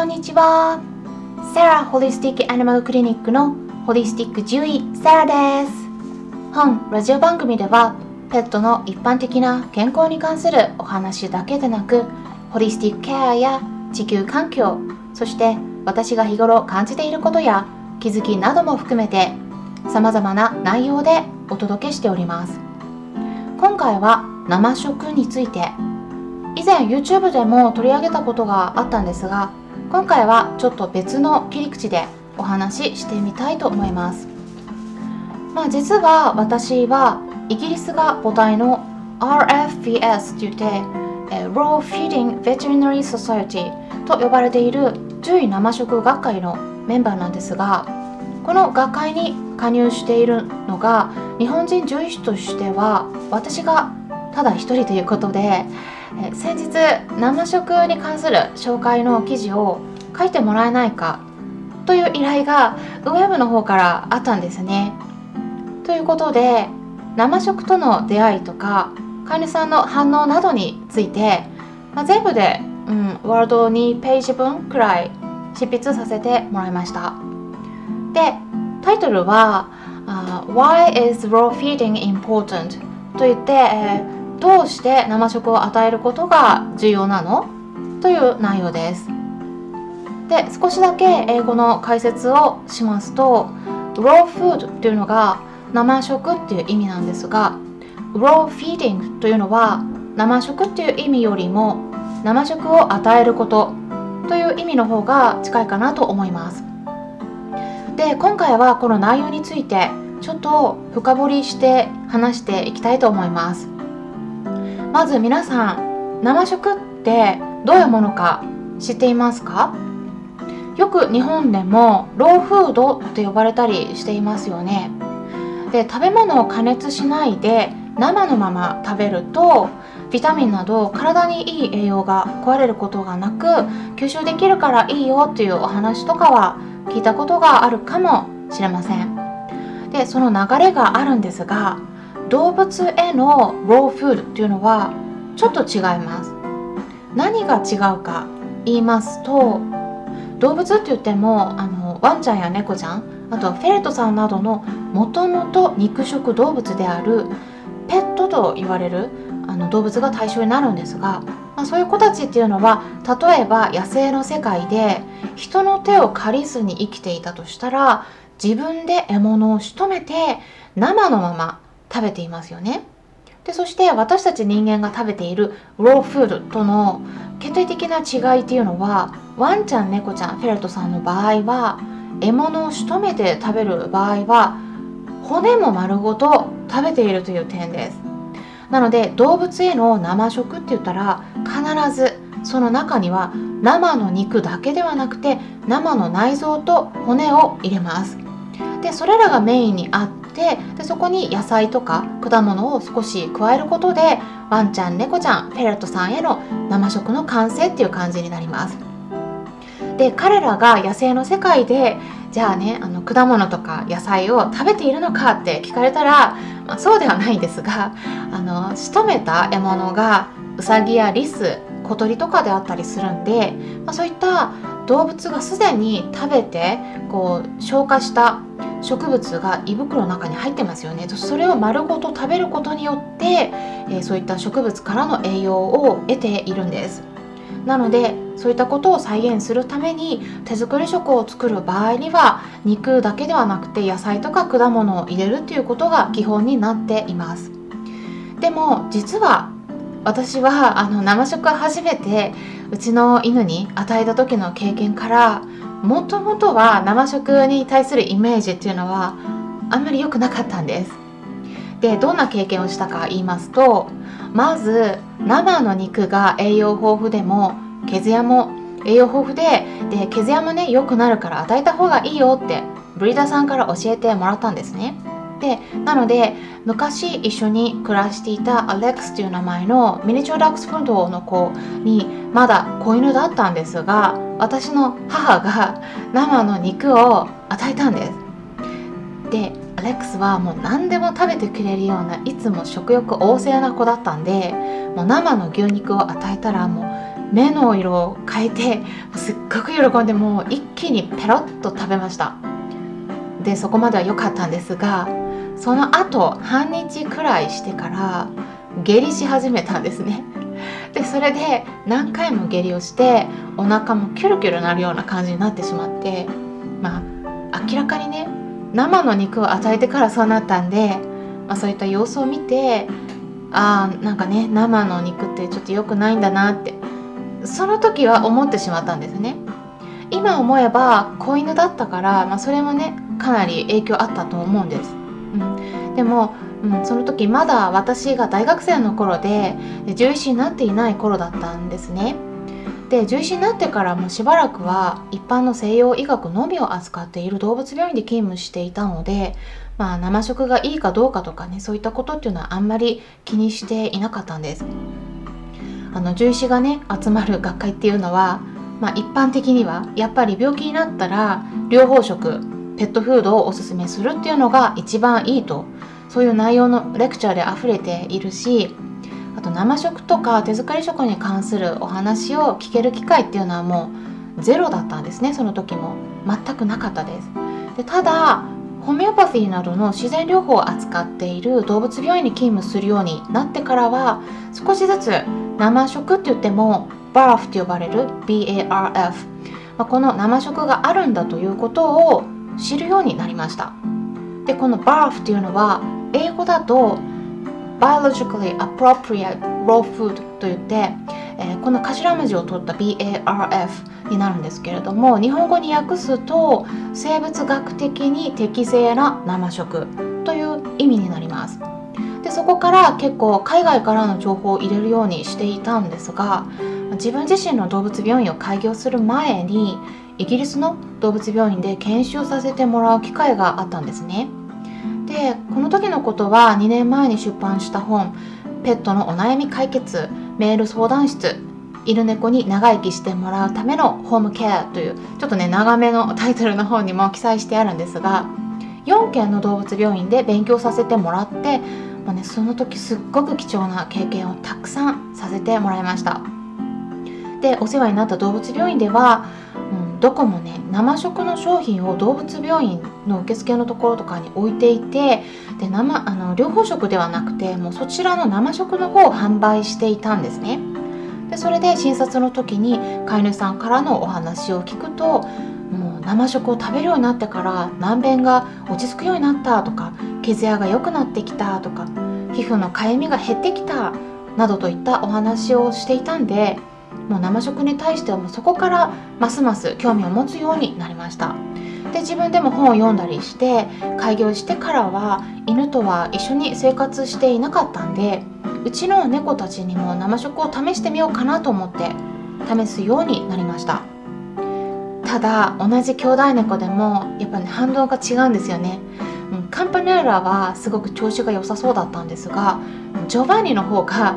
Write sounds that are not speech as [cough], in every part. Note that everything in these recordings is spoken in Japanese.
こんにちは。サラホリスティックアニマルクリニックのホリスティック獣医サラです。本ラジオ番組ではペットの一般的な健康に関するお話だけでなくホリスティックケアや地球環境そして私が日頃感じていることや気づきなども含めて様々な内容でお届けしております。今回は生食について。以前 YouTube でも取り上げたことがあったんですが今回はちょっと別の切り口でお話ししてみたいと思います。まあ実は私はイギリスが母体の RFVS といって Raw Feeding Veterinary Society と呼ばれている獣医生食学会のメンバーなんですがこの学会に加入しているのが日本人獣医師としては私がただ一人ということでえ先日生食に関する紹介の記事を書いてもらえないかという依頼がウェブの方からあったんですね。ということで生食との出会いとか飼い主さんの反応などについて、まあ、全部で、うん、ワールド2ページ分くらい執筆させてもらいました。でタイトルは「uh, Why is raw feeding important?」と言って、えーどうして生食を与えることが重要なの？という内容です。で少しだけ英語の解説をしますと raw food っていうのが生食っていう意味なんですが raw feeding というのは生食っていう意味よりも生食を与えることという意味の方が近いかなと思います。で今回はこの内容についてちょっと深掘りして話していきたいと思います。まず皆さん生食ってどういうものか知っていますか？よく日本でもローフードって呼ばれたりしていますよね。で食べ物を加熱しないで生のまま食べるとビタミンなど体にいい栄養が壊れることがなく吸収できるからいいよっていうお話とかは聞いたことがあるかもしれません。でその流れがあるんですが動物へのローフードっていうのはちょっと違います。何が違うか言いますと動物って言ってもあのワンちゃんや猫ちゃんあとはフェレットさんなどのもともと肉食動物であるペットと言われるあの動物が対象になるんですが、まあ、そういう子たちっていうのは例えば野生の世界で人の手を借りずに生きていたとしたら自分で獲物を仕留めて生のまま食べていますよね。でそして私たち人間が食べているローフードとの決定的な違いっていうのはワンちゃん猫ちゃんフェレットさんの場合は獲物を仕留めて食べる場合は骨も丸ごと食べているという点ですなので動物への生食って言ったら必ずその中には生の肉だけではなくて生の内臓と骨を入れますでそれらがメインにあってでそこに野菜とか果物を少し加えることでワンちゃん猫ちゃんフェレットさんへの生食の完成っていう感じになります。で彼らが野生の世界でじゃあねあの果物とか野菜を食べているのかって聞かれたら、まあ、そうではないんですがあの仕留めた獲物がウサギやリス小鳥とかであったりするんで、まあ、そういった動物がすでに食べてこう消化した植物が胃袋の中に入ってますよね。それを丸ごと食べることによって、えー、そういった植物からの栄養を得ているんです。なのでそういったことを再現するために手作り食を作る場合には肉だけではなくて野菜とか果物を入れるっていうことが基本になっています。でも実は私はあの生食初めてうちの犬に与えた時の経験からもともとは生食に対するイメージっていうのはあんまり良くなかったんです。でどんな経験をしたか言いますとまず生の肉が栄養豊富でも毛艶も栄養豊富でで毛艶もね良くなるから与えた方がいいよってブリーダーさんから教えてもらったんですね。でなので昔一緒に暮らしていたアレックスという名前のミニチュアダックスフンドの子にまだ子犬だったんですが私の母が [laughs] 生の肉を与えたんです。でアレックスはもう何でも食べてくれるようないつも食欲旺盛な子だったんでもう生の牛肉を与えたらもう目の色を変えてすっごく喜んでもう一気にペロッと食べました。でそこまでは良かったんですがその後半日くらいしてから下痢し始めたんですね。[laughs] でそれで何回も下痢をしてお腹もキュルキュルなるような感じになってしまってまあ明らかにね生の肉を与えてからそうなったんで、まあ、そういった様子を見てああなんかね生の肉ってちょっと良くないんだなってその時は思ってしまったんですね。今思えば子犬だったから、まあ、それもねかなり影響あったと思うんです、うん、でも、うん、その時まだ私が大学生の頃で獣医師になっていない頃だったんですね。で獣医師になってからもしばらくは一般の西洋医学のみを扱っている動物病院で勤務していたので、まあ、生食がいいかどうかとかねそういったことっていうのはあんまり気にしていなかったんです。あの獣医師がね集まる学会っていうのは、まあ、一般的にはやっぱり病気になったら療法食ペットフードをおすすめするっていうのが一番いいと。そういう内容のレクチャーで溢れているしあと生食とか手作り食に関するお話を聞ける機会っていうのはもうゼロだったんですねその時も。全くなかったです。でただホメオパシーなどの自然療法を扱っている動物病院に勤務するようになってからは少しずつ生食って言っても BARF と呼ばれる BARF、まあ、この生食があるんだということを知るようになりました。でこの BARF っていうのは英語だと biologically appropriate raw food といって、えー、この頭文字を取った BARF になるんですけれども日本語に訳すと生物学的に適正な生食という意味になります。でそこから結構海外からの情報を入れるようにしていたんですが自分自身の動物病院を開業する前にイギリスの動物病院で研修させてもらう機会があったんですね。でこの時のことは2年前に出版した本「ペットのお悩み解決メール相談室犬猫に長生きしてもらうためのホームケア」というちょっとね長めのタイトルの本にも記載してあるんですが4件の動物病院で勉強させてもらって、まあね、その時すっごく貴重な経験をたくさんさせてもらいました。でお世話になった動物病院ではうんどこもね生食の商品を動物病院の受付のところとかに置いていてで生あの療法食ではなくてもうそちらの生食の方を販売していたんですね。でそれで診察の時に飼い主さんからのお話を聞くともう生食を食べるようになってから難便が落ち着くようになったとか毛艶が良くなってきたとか皮膚のかゆみが減ってきたなどといったお話をしていたんでもう生食に対してはもうそこからますます興味を持つようになりました。で自分でも本を読んだりして開業してからは犬とは一緒に生活していなかったんでうちの猫たちにも生食を試してみようかなと思って試すようになりました。ただ同じ兄弟猫でもやっぱね反応が違うんですよね。カンパネーラはすごく調子が良さそうだったんですがジョバンニの方が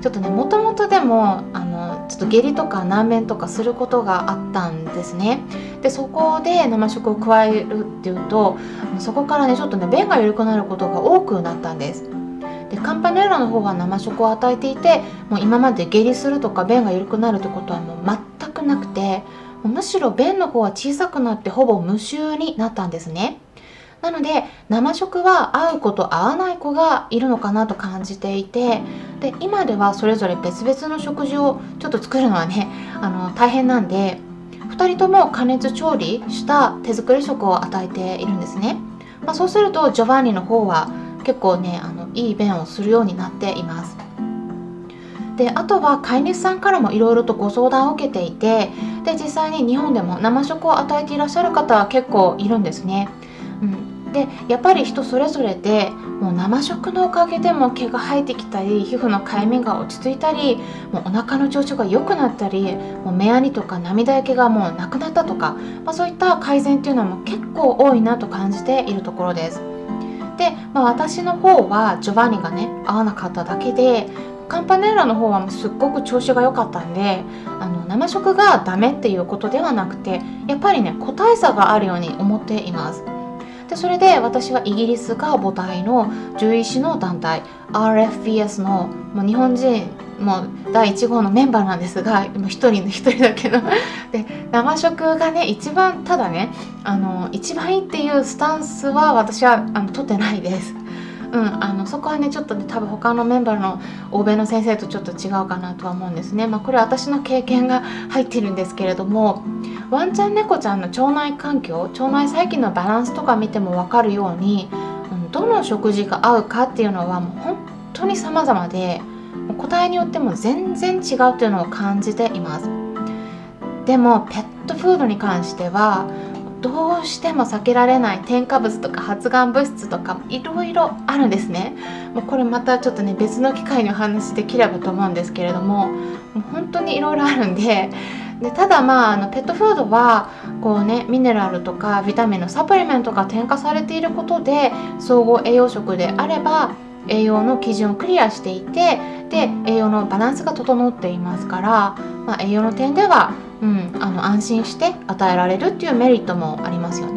ちょっとねもともとでもあのちょっと下痢とか難便とかすることがあったんですね。でそこで生食を加えるっていうとそこからねちょっとね便が緩くなることが多くなったんです。でカンパネラの方は生食を与えていてもう今まで下痢するとか便が緩くなるってことはもう全くなくてむしろ便の方は小さくなってほぼ無臭になったんですね。なので生食は合う子と合わない子がいるのかなと感じていてで今ではそれぞれ別々の食事をちょっと作るのはねあの大変なんで2人とも加熱調理した手作り食を与えているんですね、まあ、そうするとジョバンニの方は結構ねあのいい便をするようになっています。であとは飼い主さんからもいろいろとご相談を受けていてで実際に日本でも生食を与えていらっしゃる方は結構いるんですね、でやっぱり人それぞれでもう生食のおかげでも毛が生えてきたり皮膚のかゆみが落ち着いたりもうお腹の調子が良くなったりもう目やにとか涙焼けがもうなくなったとか、まあ、そういった改善っていうのも結構多いなと感じているところです。で、まあ、私の方はジョバンニがね合わなかっただけでカンパネーラの方はもうすっごく調子が良かったんであの生食がダメっていうことではなくてやっぱりね個体差があるように思っています。でそれで私はイギリスが母体の獣医師の団体 RFPS のもう日本人もう第1号のメンバーなんですが1人の1人だけどで生食がね一番ただねあの一番いいっていうスタンスは私はあの取ってないです。うん、あのそこはねちょっとね多分他のメンバーの欧米の先生とちょっと違うかなとは思うんですね。まあ、これは私の経験が入ってるんですけれどもワンちゃん猫ちゃんの腸内環境腸内細菌のバランスとか見ても分かるように、どの食事が合うかっていうのはもう本当に様々で個体によっても全然違うというのを感じています。でもペットフードに関してはどうしても避けられない添加物とか発がん物質とかいろいろあるんですねもうこれまたちょっとね別の機会にお話できればと思うんですけれどももう本当にいろいろあるんででただまああのペットフードはこうねミネラルとかビタミンのサプリメントが添加されていることで総合栄養食であれば栄養の基準をクリアしていてで栄養のバランスが整っていますから、まあ、栄養の点ではうん、あの安心して与えられるっていうメリットもありますよね。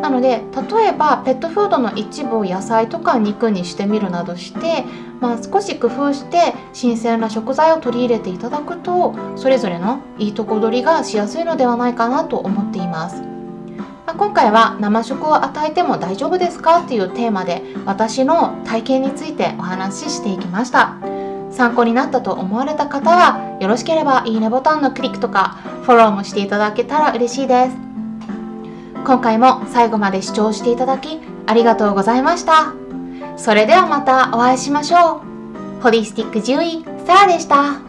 なので例えばペットフードの一部を野菜とか肉にしてみるなどして、まあ、少し工夫して新鮮な食材を取り入れていただくとそれぞれのいいとこ取りがしやすいのではないかなと思っています。まあ、今回は生食を与えても大丈夫ですかっていうテーマで私の体験についてお話ししていきました。参考になったと思われた方はよろしければいいねボタンのクリックとかフォローもしていただけたら嬉しいです今回も最後まで視聴していただきありがとうございました。それではまたお会いしましょう。ホリスティック獣医サラでした。